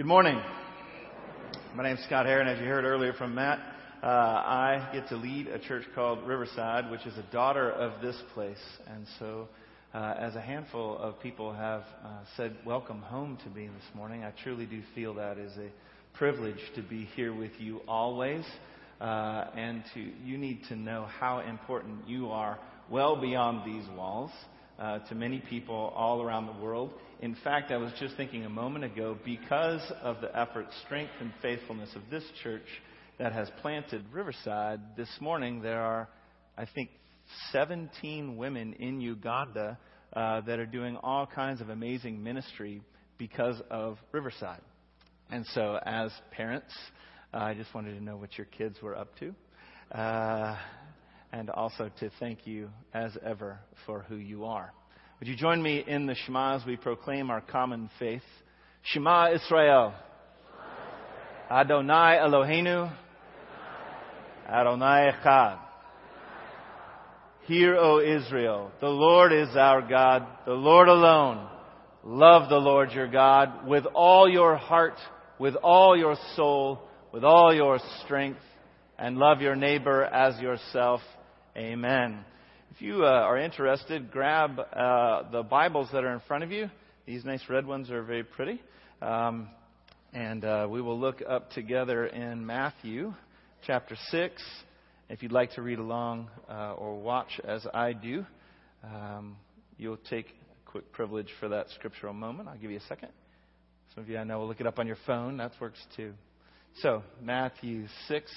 Good morning. My name's Scott Heare. As you heard earlier from Matt, uh, I get to lead a church called Riverside, which is a daughter of this place. And so, uh, as a handful of people have uh, said, Welcome home to me this morning, I truly do feel that is a privilege to be here with you always. Uh, and to, you need to know how important you are well beyond these walls uh, to many people all around the world. In fact, I was just thinking a moment ago, because of the effort, strength, and faithfulness of this church that has planted Riverside, this morning there are, I think, 17 women in Uganda uh, that are doing all kinds of amazing ministry because of Riverside. And so, as parents, uh, I just wanted to know what your kids were up to. Uh, and also to thank you as ever for who you are. Would you join me in the Shema as we proclaim our common faith? Shema Israel. Adonai Eloheinu. Adonai Echad. Hear, O Israel, the Lord is our God, the Lord alone. Love the Lord your God with all your heart, with all your soul, with all your strength, and love your neighbor as yourself. Amen. If you uh, are interested, grab uh, the Bibles that are in front of you. These nice red ones are very pretty. Um, and uh, we will look up together in Matthew chapter 6. If you'd like to read along uh, or watch as I do, um, you'll take a quick privilege for that scriptural moment. I'll give you a second. Some of you I know will look it up on your phone. That works too. So, Matthew 6,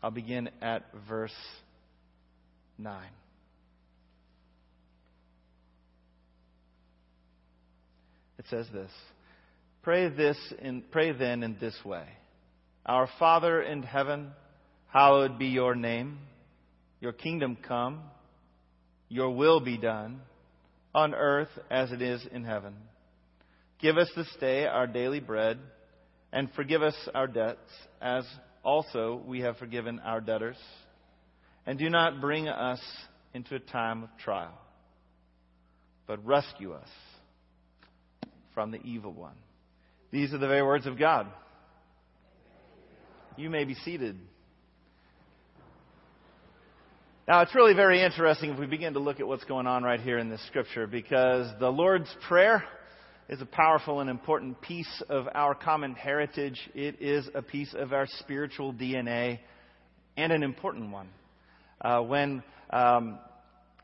I'll begin at verse 9. It says this Pray this in, pray then in this way. Our Father in heaven, hallowed be your name. Your kingdom come. Your will be done on earth as it is in heaven. Give us this day our daily bread and forgive us our debts as also we have forgiven our debtors. And do not bring us into a time of trial, but rescue us from the evil one. These are the very words of God. You may be seated. Now, it's really very interesting if we begin to look at what's going on right here in this scripture because the Lord's Prayer is a powerful and important piece of our common heritage. It is a piece of our spiritual DNA and an important one. Uh, when um,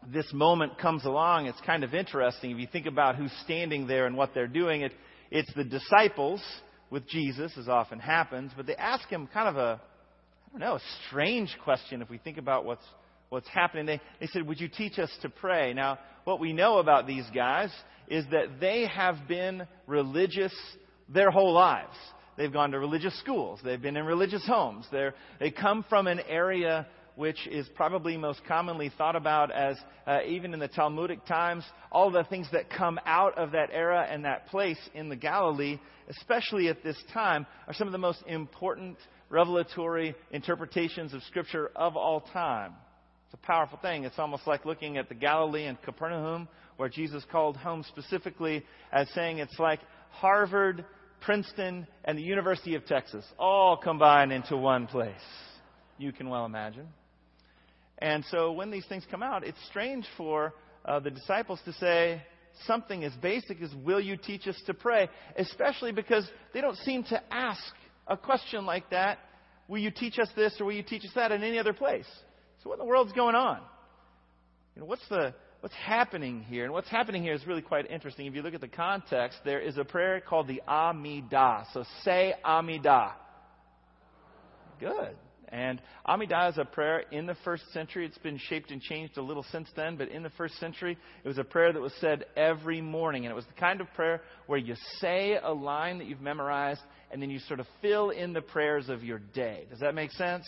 this moment comes along, it's kind of interesting. If you think about who's standing there and what they're doing, it, it's the disciples with Jesus, as often happens, but they ask him kind of a, I don't know, a strange question if we think about what's, what's happening. They, they said, Would you teach us to pray? Now, what we know about these guys is that they have been religious their whole lives. They've gone to religious schools. They've been in religious homes. They're, they come from an area which is probably most commonly thought about as, uh, even in the Talmudic times, all the things that come out of that era and that place in the Galilee, especially at this time, are some of the most important revelatory interpretations of Scripture of all time. It's a powerful thing. It's almost like looking at the Galilee and Capernaum, where Jesus called home specifically as saying it's like Harvard, Princeton, and the University of Texas all combined into one place. You can well imagine. And so when these things come out, it's strange for uh, the disciples to say something as basic as, Will you teach us to pray? Especially because they don't seem to ask a question like that Will you teach us this or will you teach us that in any other place? So, what in the world's going on? You know, what's, the, what's happening here? And what's happening here is really quite interesting. If you look at the context, there is a prayer called the Amidah. So, say Amidah. Good. And Amidah is a prayer in the first century. It's been shaped and changed a little since then, but in the first century, it was a prayer that was said every morning. And it was the kind of prayer where you say a line that you've memorized, and then you sort of fill in the prayers of your day. Does that make sense?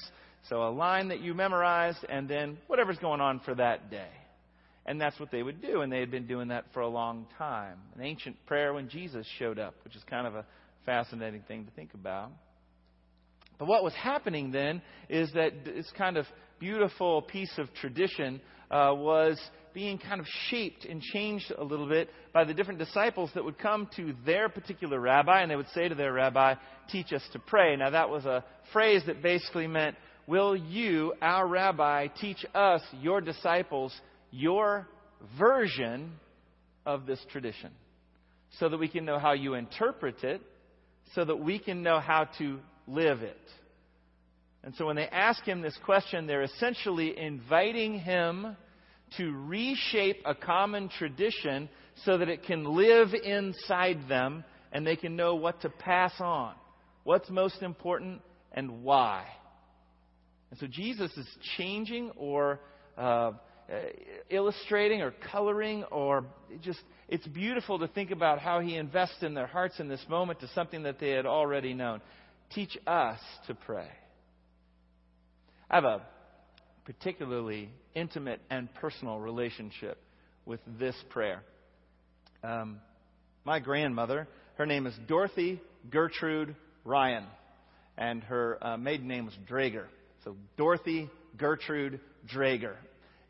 So a line that you memorized, and then whatever's going on for that day. And that's what they would do, and they had been doing that for a long time. An ancient prayer when Jesus showed up, which is kind of a fascinating thing to think about. But what was happening then is that this kind of beautiful piece of tradition uh, was being kind of shaped and changed a little bit by the different disciples that would come to their particular rabbi and they would say to their rabbi, Teach us to pray. Now, that was a phrase that basically meant, Will you, our rabbi, teach us, your disciples, your version of this tradition? So that we can know how you interpret it, so that we can know how to live it. And so when they ask him this question, they're essentially inviting him to reshape a common tradition so that it can live inside them and they can know what to pass on, what's most important, and why. And so Jesus is changing or uh, illustrating or coloring or just, it's beautiful to think about how he invests in their hearts in this moment to something that they had already known. Teach us to pray. I have a particularly intimate and personal relationship with this prayer. Um, my grandmother, her name is Dorothy Gertrude Ryan, and her uh, maiden name was Drager. So Dorothy Gertrude Drager.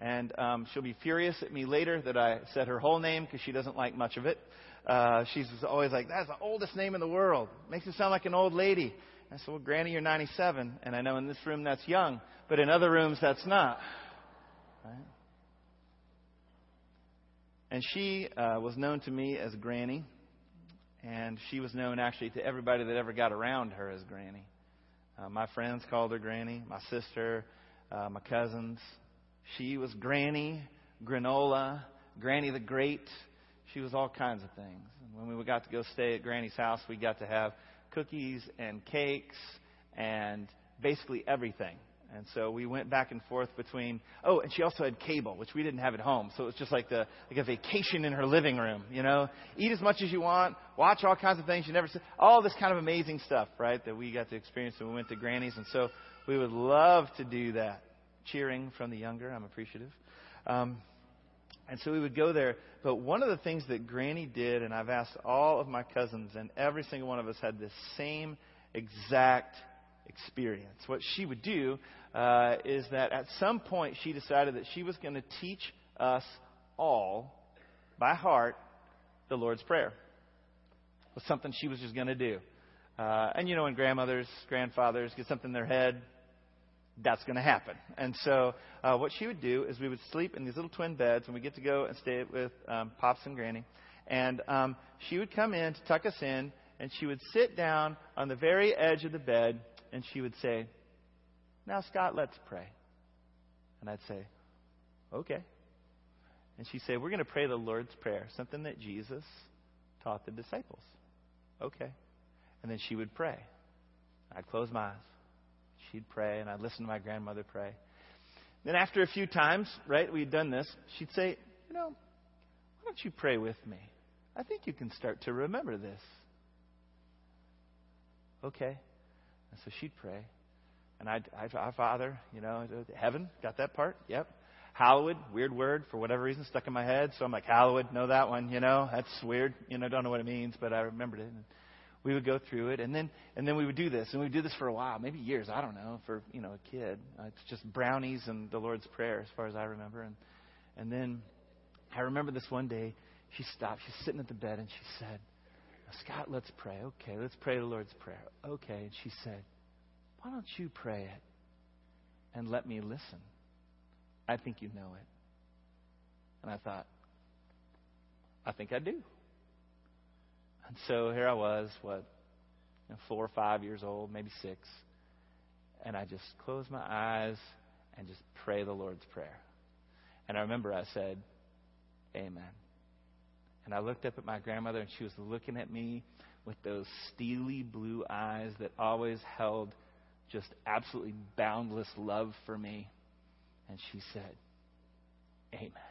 And um, she'll be furious at me later that I said her whole name because she doesn't like much of it. Uh, she's always like, that's the oldest name in the world. Makes it sound like an old lady. I said, Well, Granny, you're 97. And I know in this room that's young, but in other rooms that's not. Right? And she uh, was known to me as Granny. And she was known actually to everybody that ever got around her as Granny. Uh, my friends called her Granny, my sister, uh, my cousins. She was Granny, Granola, Granny the Great. She was all kinds of things. And when we got to go stay at Granny's house, we got to have cookies and cakes and basically everything. And so we went back and forth between. Oh, and she also had cable, which we didn't have at home. So it was just like the like a vacation in her living room. You know, eat as much as you want, watch all kinds of things you never see, all this kind of amazing stuff, right? That we got to experience when we went to Granny's. And so we would love to do that. Cheering from the younger, I'm appreciative. Um, and so we would go there. But one of the things that Granny did, and I've asked all of my cousins, and every single one of us had this same exact experience. What she would do uh, is that at some point she decided that she was going to teach us all by heart the Lord's Prayer. It was something she was just going to do. Uh, and you know, when grandmothers, grandfathers get something in their head, that's going to happen. And so, uh, what she would do is we would sleep in these little twin beds, and we get to go and stay with um, Pops and Granny. And um, she would come in to tuck us in, and she would sit down on the very edge of the bed, and she would say, Now, Scott, let's pray. And I'd say, Okay. And she'd say, We're going to pray the Lord's Prayer, something that Jesus taught the disciples. Okay. And then she would pray. I'd close my eyes she'd pray, and I'd listen to my grandmother pray. Then, after a few times, right, we'd done this, she'd say, You know, why don't you pray with me? I think you can start to remember this. Okay. And so she'd pray. And I'd, I'd, our Father, you know, heaven, got that part? Yep. Hallowed, weird word for whatever reason stuck in my head. So I'm like, Hallowed, know that one, you know, that's weird. You know, don't know what it means, but I remembered it. And we would go through it, and then and then we would do this, and we would do this for a while, maybe years. I don't know, for you know a kid. Uh, it's just brownies and the Lord's prayer, as far as I remember. And and then I remember this one day. She stopped. She's sitting at the bed, and she said, "Scott, let's pray. Okay, let's pray the Lord's prayer. Okay." And she said, "Why don't you pray it and let me listen? I think you know it." And I thought, I think I do. And so here I was, what, you know, four or five years old, maybe six. And I just closed my eyes and just pray the Lord's Prayer. And I remember I said, Amen. And I looked up at my grandmother, and she was looking at me with those steely blue eyes that always held just absolutely boundless love for me. And she said, Amen.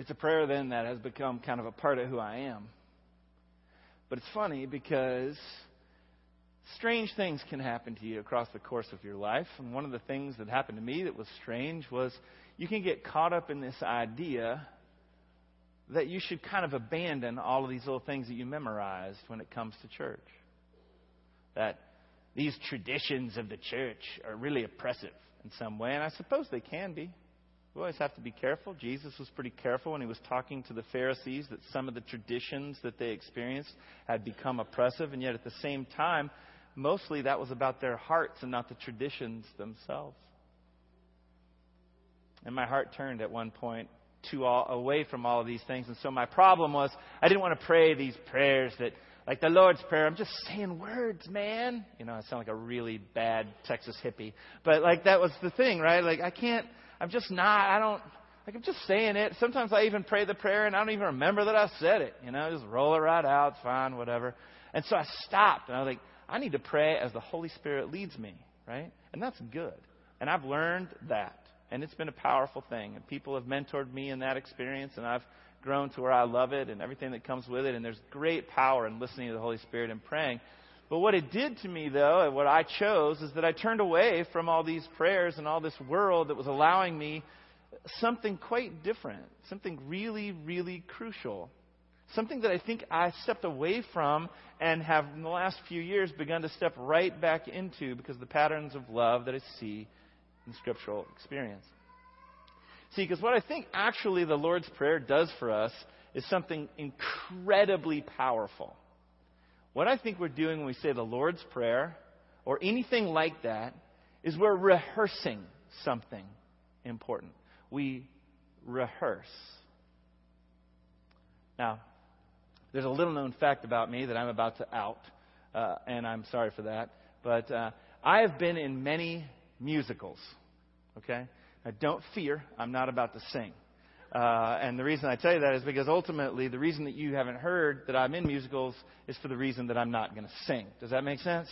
It's a prayer then that has become kind of a part of who I am. But it's funny because strange things can happen to you across the course of your life. And one of the things that happened to me that was strange was you can get caught up in this idea that you should kind of abandon all of these little things that you memorized when it comes to church. that these traditions of the church are really oppressive in some way, and I suppose they can be. We always have to be careful. Jesus was pretty careful when he was talking to the Pharisees that some of the traditions that they experienced had become oppressive, and yet at the same time, mostly that was about their hearts and not the traditions themselves. And my heart turned at one point to all, away from all of these things. And so my problem was I didn't want to pray these prayers that, like the Lord's Prayer, I'm just saying words, man. You know, I sound like a really bad Texas hippie. But like that was the thing, right? Like I can't, I'm just not, I don't, like I'm just saying it. Sometimes I even pray the prayer and I don't even remember that I said it. You know, just roll it right out, fine, whatever. And so I stopped and I was like, I need to pray as the Holy Spirit leads me, right? And that's good. And I've learned that. And it's been a powerful thing. And people have mentored me in that experience, and I've grown to where I love it and everything that comes with it. And there's great power in listening to the Holy Spirit and praying. But what it did to me, though, and what I chose, is that I turned away from all these prayers and all this world that was allowing me something quite different, something really, really crucial. Something that I think I stepped away from and have, in the last few years, begun to step right back into because of the patterns of love that I see in scriptural experience. See, because what I think actually the Lord's Prayer does for us is something incredibly powerful. What I think we're doing when we say the Lord's Prayer or anything like that is we're rehearsing something important. We rehearse. Now, there's a little known fact about me that I'm about to out, uh, and I'm sorry for that. But uh, I have been in many musicals. Okay? Now, don't fear, I'm not about to sing. Uh, and the reason I tell you that is because ultimately, the reason that you haven't heard that I'm in musicals is for the reason that I'm not going to sing. Does that make sense?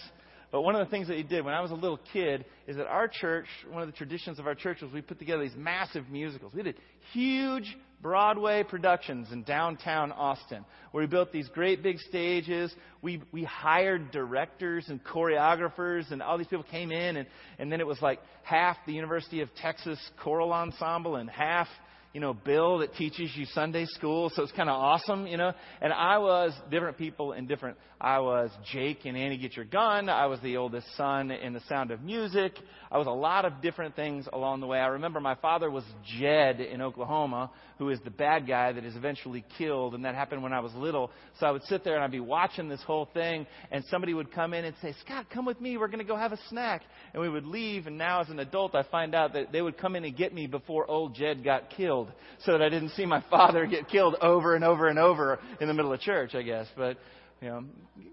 But one of the things that he did when I was a little kid is that our church, one of the traditions of our church was we put together these massive musicals. We did huge Broadway productions in downtown Austin, where we built these great big stages. We, we hired directors and choreographers, and all these people came in, and, and then it was like half the University of Texas choral ensemble and half you know, Bill that teaches you Sunday school, so it's kind of awesome, you know. And I was different people in different. I was Jake and Annie Get Your Gun. I was the oldest son in The Sound of Music. I was a lot of different things along the way. I remember my father was Jed in Oklahoma, who is the bad guy that is eventually killed, and that happened when I was little. So I would sit there and I'd be watching this whole thing, and somebody would come in and say, Scott, come with me. We're going to go have a snack. And we would leave, and now as an adult, I find out that they would come in and get me before old Jed got killed, so that I didn't see my father get killed over and over and over in the middle of church, I guess. But, you know,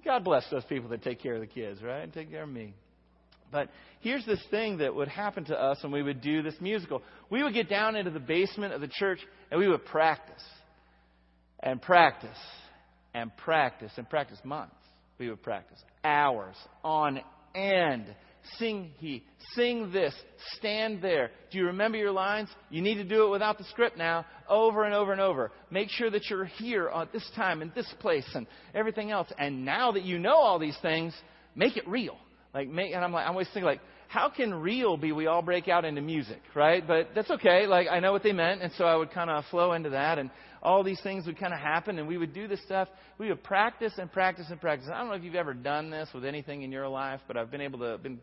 God bless those people that take care of the kids, right? And take care of me. But here's this thing that would happen to us when we would do this musical. We would get down into the basement of the church and we would practice and practice and practice and practice months. We would practice hours on end. Sing he, sing this, stand there. Do you remember your lines? You need to do it without the script now, over and over and over. Make sure that you're here at this time and this place and everything else. And now that you know all these things, make it real. Like, make, and I'm like, I'm always thinking like, how can real be we all break out into music, right? But that's okay. Like, I know what they meant, and so I would kind of flow into that, and all these things would kind of happen, and we would do this stuff. We would practice and practice and practice. I don't know if you've ever done this with anything in your life, but I've been able to been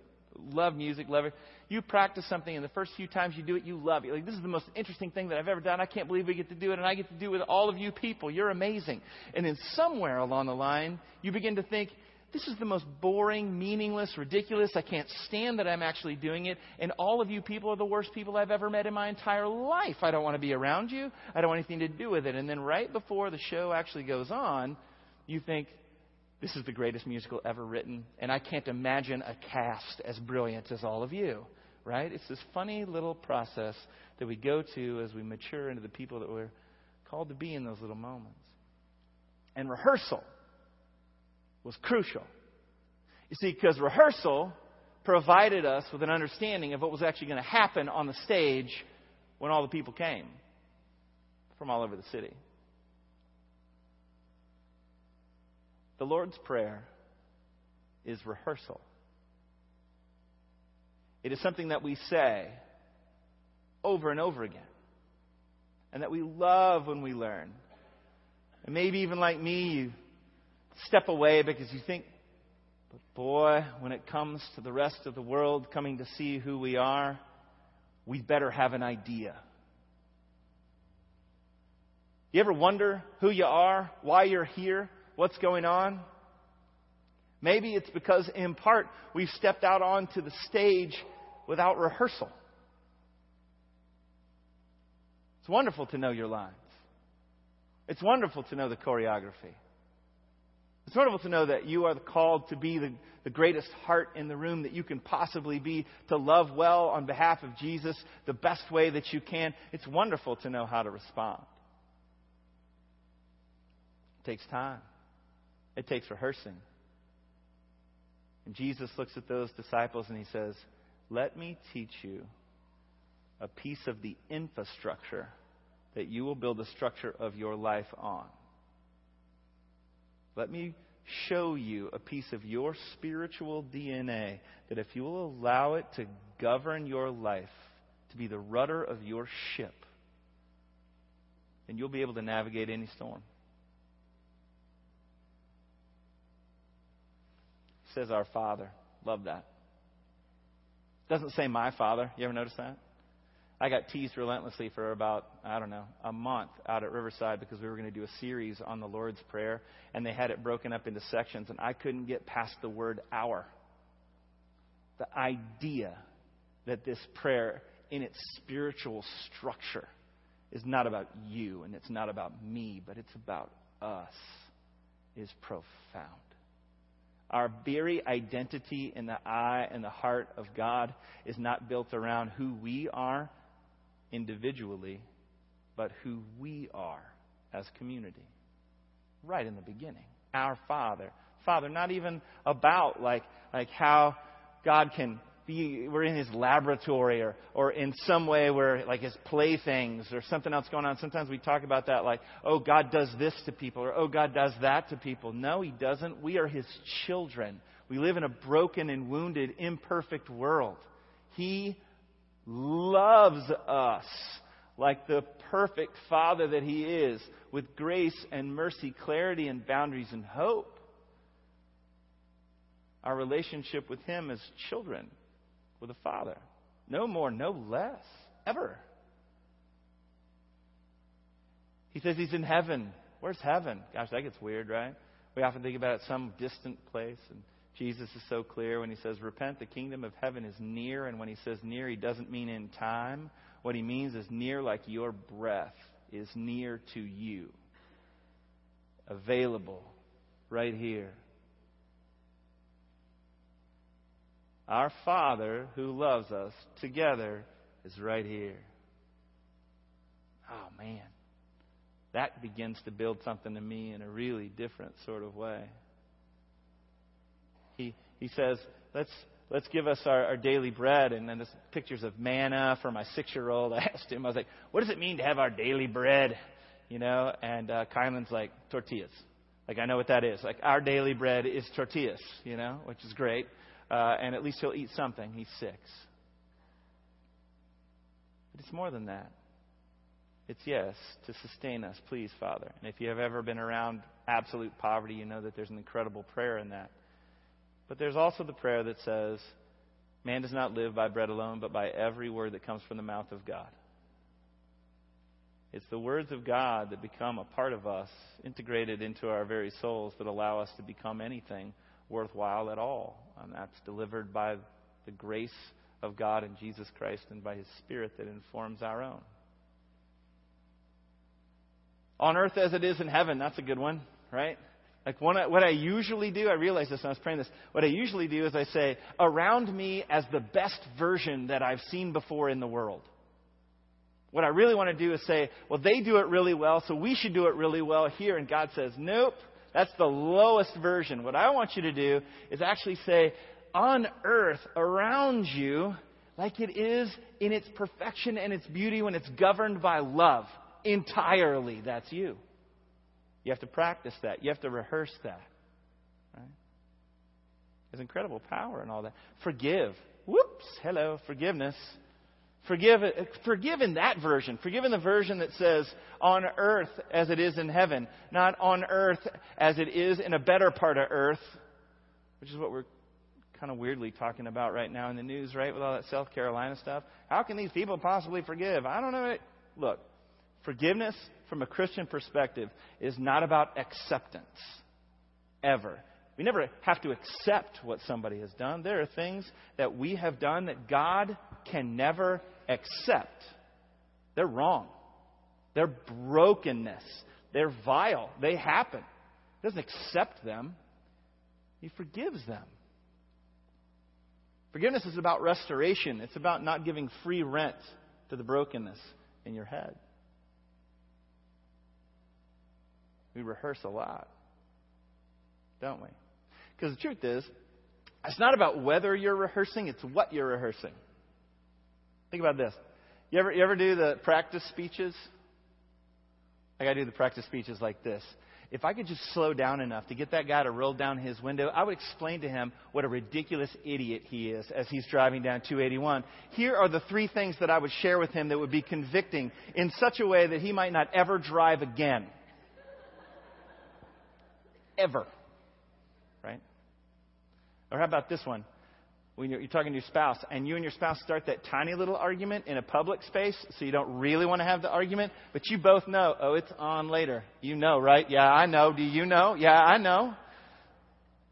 love music, love it. You practice something, and the first few times you do it, you love it. Like, this is the most interesting thing that I've ever done. I can't believe we get to do it, and I get to do it with all of you people. You're amazing. And then somewhere along the line, you begin to think, this is the most boring, meaningless, ridiculous. I can't stand that I'm actually doing it. And all of you people are the worst people I've ever met in my entire life. I don't want to be around you. I don't want anything to do with it. And then right before the show actually goes on, you think, this is the greatest musical ever written. And I can't imagine a cast as brilliant as all of you. Right? It's this funny little process that we go to as we mature into the people that we're called to be in those little moments. And rehearsal was crucial. You see, because rehearsal provided us with an understanding of what was actually going to happen on the stage when all the people came from all over the city. The Lord's Prayer is rehearsal. It is something that we say over and over again, and that we love when we learn. And maybe even like me, you step away because you think, But boy, when it comes to the rest of the world coming to see who we are, we better have an idea. You ever wonder who you are, why you're here, what's going on? Maybe it's because, in part, we've stepped out onto the stage without rehearsal. It's wonderful to know your lines. It's wonderful to know the choreography. It's wonderful to know that you are called to be the, the greatest heart in the room that you can possibly be, to love well on behalf of Jesus the best way that you can. It's wonderful to know how to respond. It takes time, it takes rehearsing. And Jesus looks at those disciples and he says, Let me teach you a piece of the infrastructure that you will build the structure of your life on. Let me show you a piece of your spiritual DNA that if you will allow it to govern your life, to be the rudder of your ship, then you'll be able to navigate any storm. Says our Father. Love that. Doesn't say my Father. You ever notice that? I got teased relentlessly for about, I don't know, a month out at Riverside because we were going to do a series on the Lord's Prayer, and they had it broken up into sections, and I couldn't get past the word our. The idea that this prayer, in its spiritual structure, is not about you and it's not about me, but it's about us, is profound. Our very identity in the eye and the heart of God is not built around who we are individually, but who we are as community. Right in the beginning. Our Father. Father, not even about like, like how God can be, we're in his laboratory or, or in some way where like his playthings or something else going on. Sometimes we talk about that like, oh, God does this to people or oh, God does that to people. No, he doesn't. We are his children. We live in a broken and wounded, imperfect world. He loves us like the perfect Father that He is, with grace and mercy, clarity and boundaries and hope. Our relationship with Him as children with a Father. No more, no less, ever. He says He's in heaven. Where's heaven? Gosh, that gets weird, right? We often think about it some distant place. And Jesus is so clear when he says, Repent, the kingdom of heaven is near. And when he says near, he doesn't mean in time. What he means is near like your breath is near to you, available right here. Our Father who loves us together is right here. Oh, man. That begins to build something to me in a really different sort of way he, he says, let's, let's give us our, our daily bread. And then there's pictures of manna for my six year old. I asked him, I was like, what does it mean to have our daily bread? You know, and uh, Kylan's like, tortillas. Like, I know what that is. Like, our daily bread is tortillas, you know, which is great. Uh, and at least he'll eat something. He's six. But it's more than that. It's yes, to sustain us, please, Father. And if you have ever been around absolute poverty, you know that there's an incredible prayer in that. But there's also the prayer that says, Man does not live by bread alone, but by every word that comes from the mouth of God. It's the words of God that become a part of us, integrated into our very souls, that allow us to become anything worthwhile at all. And that's delivered by the grace of God in Jesus Christ and by His Spirit that informs our own. On earth as it is in heaven, that's a good one, right? Like I, what I usually do, I realize this when I was praying this. What I usually do is I say, around me as the best version that I've seen before in the world. What I really want to do is say, well, they do it really well, so we should do it really well here. And God says, nope, that's the lowest version. What I want you to do is actually say, on earth, around you, like it is in its perfection and its beauty when it's governed by love. Entirely, that's you. You have to practice that. You have to rehearse that. Right? There's incredible power in all that. Forgive. Whoops. Hello. Forgiveness. Forgive, forgive in that version. Forgive in the version that says, on earth as it is in heaven, not on earth as it is in a better part of earth, which is what we're kind of weirdly talking about right now in the news, right, with all that South Carolina stuff. How can these people possibly forgive? I don't know. Look, forgiveness from a Christian perspective is not about acceptance, ever. We never have to accept what somebody has done. There are things that we have done that God can never accept. They're wrong. They're brokenness. They're vile. They happen. He doesn't accept them. He forgives them. Forgiveness is about restoration. It's about not giving free rent to the brokenness in your head. We rehearse a lot, don't we? Because the truth is, it's not about whether you're rehearsing, it's what you're rehearsing. Think about this. You ever, you ever do the practice speeches? I do the practice speeches like this. If I could just slow down enough to get that guy to roll down his window, I would explain to him what a ridiculous idiot he is as he's driving down 281. Here are the three things that I would share with him that would be convicting in such a way that he might not ever drive again. Ever. Right? Or how about this one? When you're, you're, talking to your spouse and you and your spouse start that tiny little argument in a public space, so you don't really want to have the argument, but you both know, oh, it's on later. You know, right? Yeah, I know. Do you know? Yeah, I know.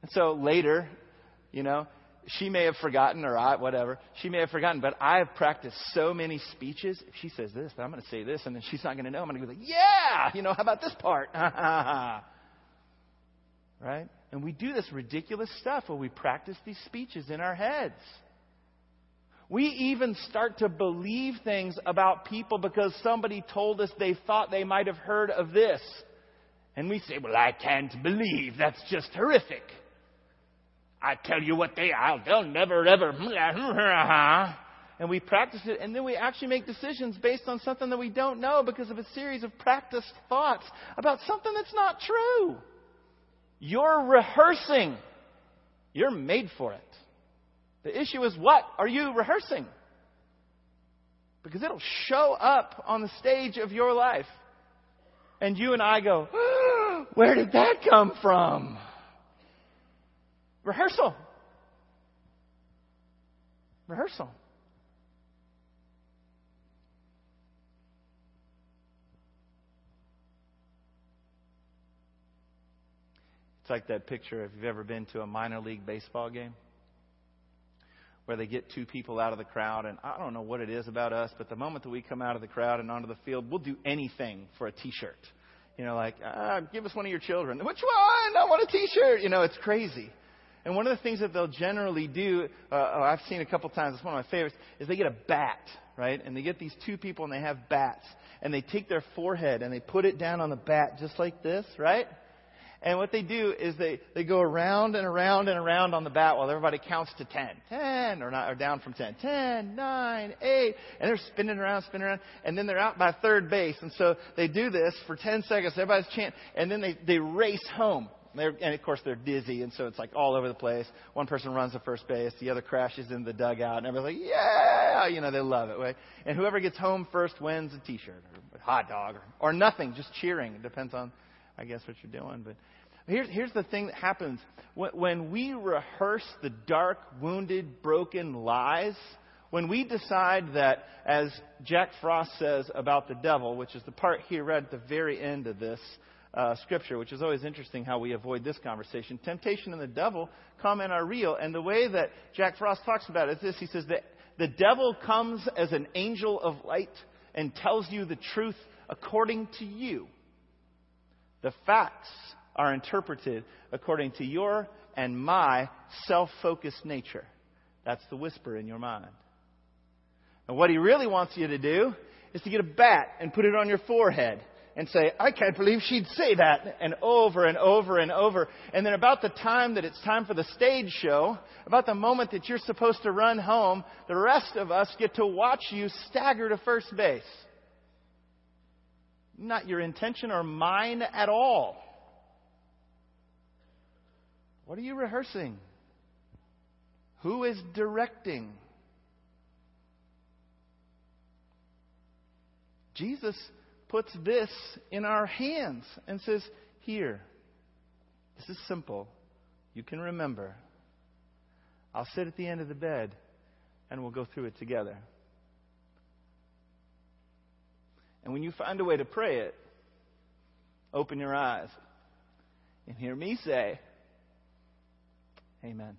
And so later, you know, she may have forgotten, or I, whatever, she may have forgotten, but I have practiced so many speeches. If she says this, then I'm going to say this, and then she's not going to know. I'm going to be like, yeah, you know, how about this part? right? And we do this ridiculous stuff where we practice these speeches in our heads. We even start to believe things about people because somebody told us they thought they might have heard of this. And we say, Well, I can't believe that's just horrific. I tell you what they are, they'll never ever. And we practice it, and then we actually make decisions based on something that we don't know because of a series of practiced thoughts about something that's not true. You're rehearsing. You're made for it. The issue is what are you rehearsing? Because it'll show up on the stage of your life. And you and I go, oh, where did that come from? Rehearsal. Rehearsal. It's like that picture if you've ever been to a minor league baseball game where they get two people out of the crowd, and I don't know what it is about us, but the moment that we come out of the crowd and onto the field, we'll do anything for a T-shirt. You know, like, ah, give us one of your children. Which one? I want a T-shirt. You know, it's crazy. And one of the things that they'll generally do, uh, oh, I've seen a couple times, it's one of my favorites, is they get a bat, right? And they get these two people and they have bats. And they take their forehead and they put it down on the bat just like this, right? And what they do is they, they go around and around and around on the bat while everybody counts to 10. 10, or, not, or down from 10. 10, 9, 8. And they're spinning around, spinning around. And then they're out by third base. And so they do this for 10 seconds. Everybody's chanting. And then they, they race home. They're, and of course, they're dizzy, and so it's like all over the place. One person runs to first base, the other crashes in the dugout, and everybody's like, "Yeah!" You know, they love it, right? And whoever gets home first wins a T-shirt or a hot dog or, or nothing, just cheering. It depends on I guess, what you're doing. But here's, here's the thing that happens. When, we rehearse the dark, wounded, broken lies, when we decide that, as Jack Frost says about the devil, which is the part he read at the very end of this uh, scripture, which is always interesting how we avoid this conversation. Temptation and the devil come and are real. And the way that Jack Frost talks about it is this. He says that the devil comes as an angel of light and tells you the truth according to you. The facts are interpreted according to your and my self focused nature. That's the whisper in your mind. And what he really wants you to do is to get a bat and put it on your forehead and say, I can't believe she'd say that, and over and over and over. And then about the time that it's time for the stage show, about the moment that you're supposed to run home, the rest of us get to watch you stagger to first base not your intention or mine at all. What are you rehearsing? Who is directing? Jesus puts this in our hands and says, Here, this is simple. You can remember. I'll sit at the end of the bed and we'll go through it together. And when you find a way to pray it, open your eyes and hear me say, Amen.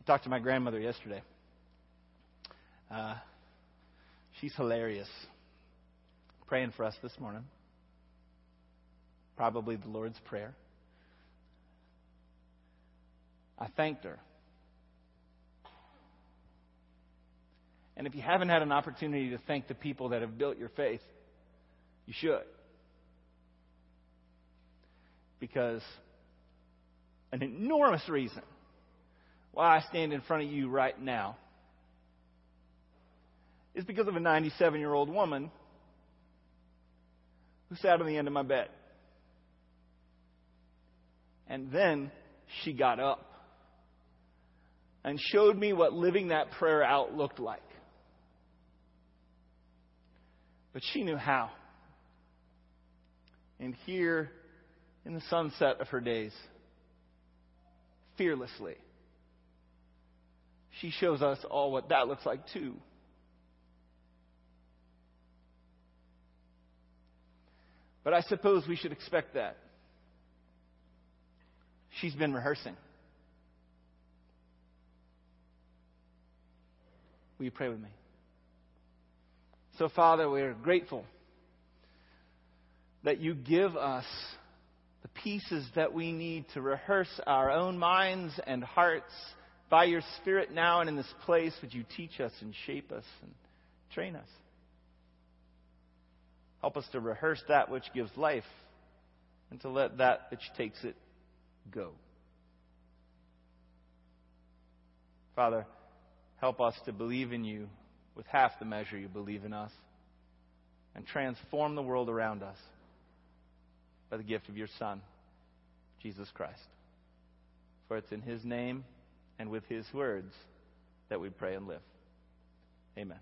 I talked to my grandmother yesterday. Uh, she's hilarious. Praying for us this morning. Probably the Lord's Prayer. I thanked her. And if you haven't had an opportunity to thank the people that have built your faith, you should. Because an enormous reason why I stand in front of you right now is because of a 97 year old woman who sat on the end of my bed. And then she got up and showed me what living that prayer out looked like. But she knew how. And here, in the sunset of her days, fearlessly, she shows us all what that looks like too. But I suppose we should expect that. She's been rehearsing. Will you pray with me? So, Father, we are grateful that you give us the pieces that we need to rehearse our own minds and hearts by your Spirit now and in this place. Would you teach us and shape us and train us? Help us to rehearse that which gives life and to let that which takes it go. Father, help us to believe in you with half the measure you believe in us and transform the world around us by the gift of your Son, Jesus Christ. For it's in his name and with his words that we pray and live. Amen.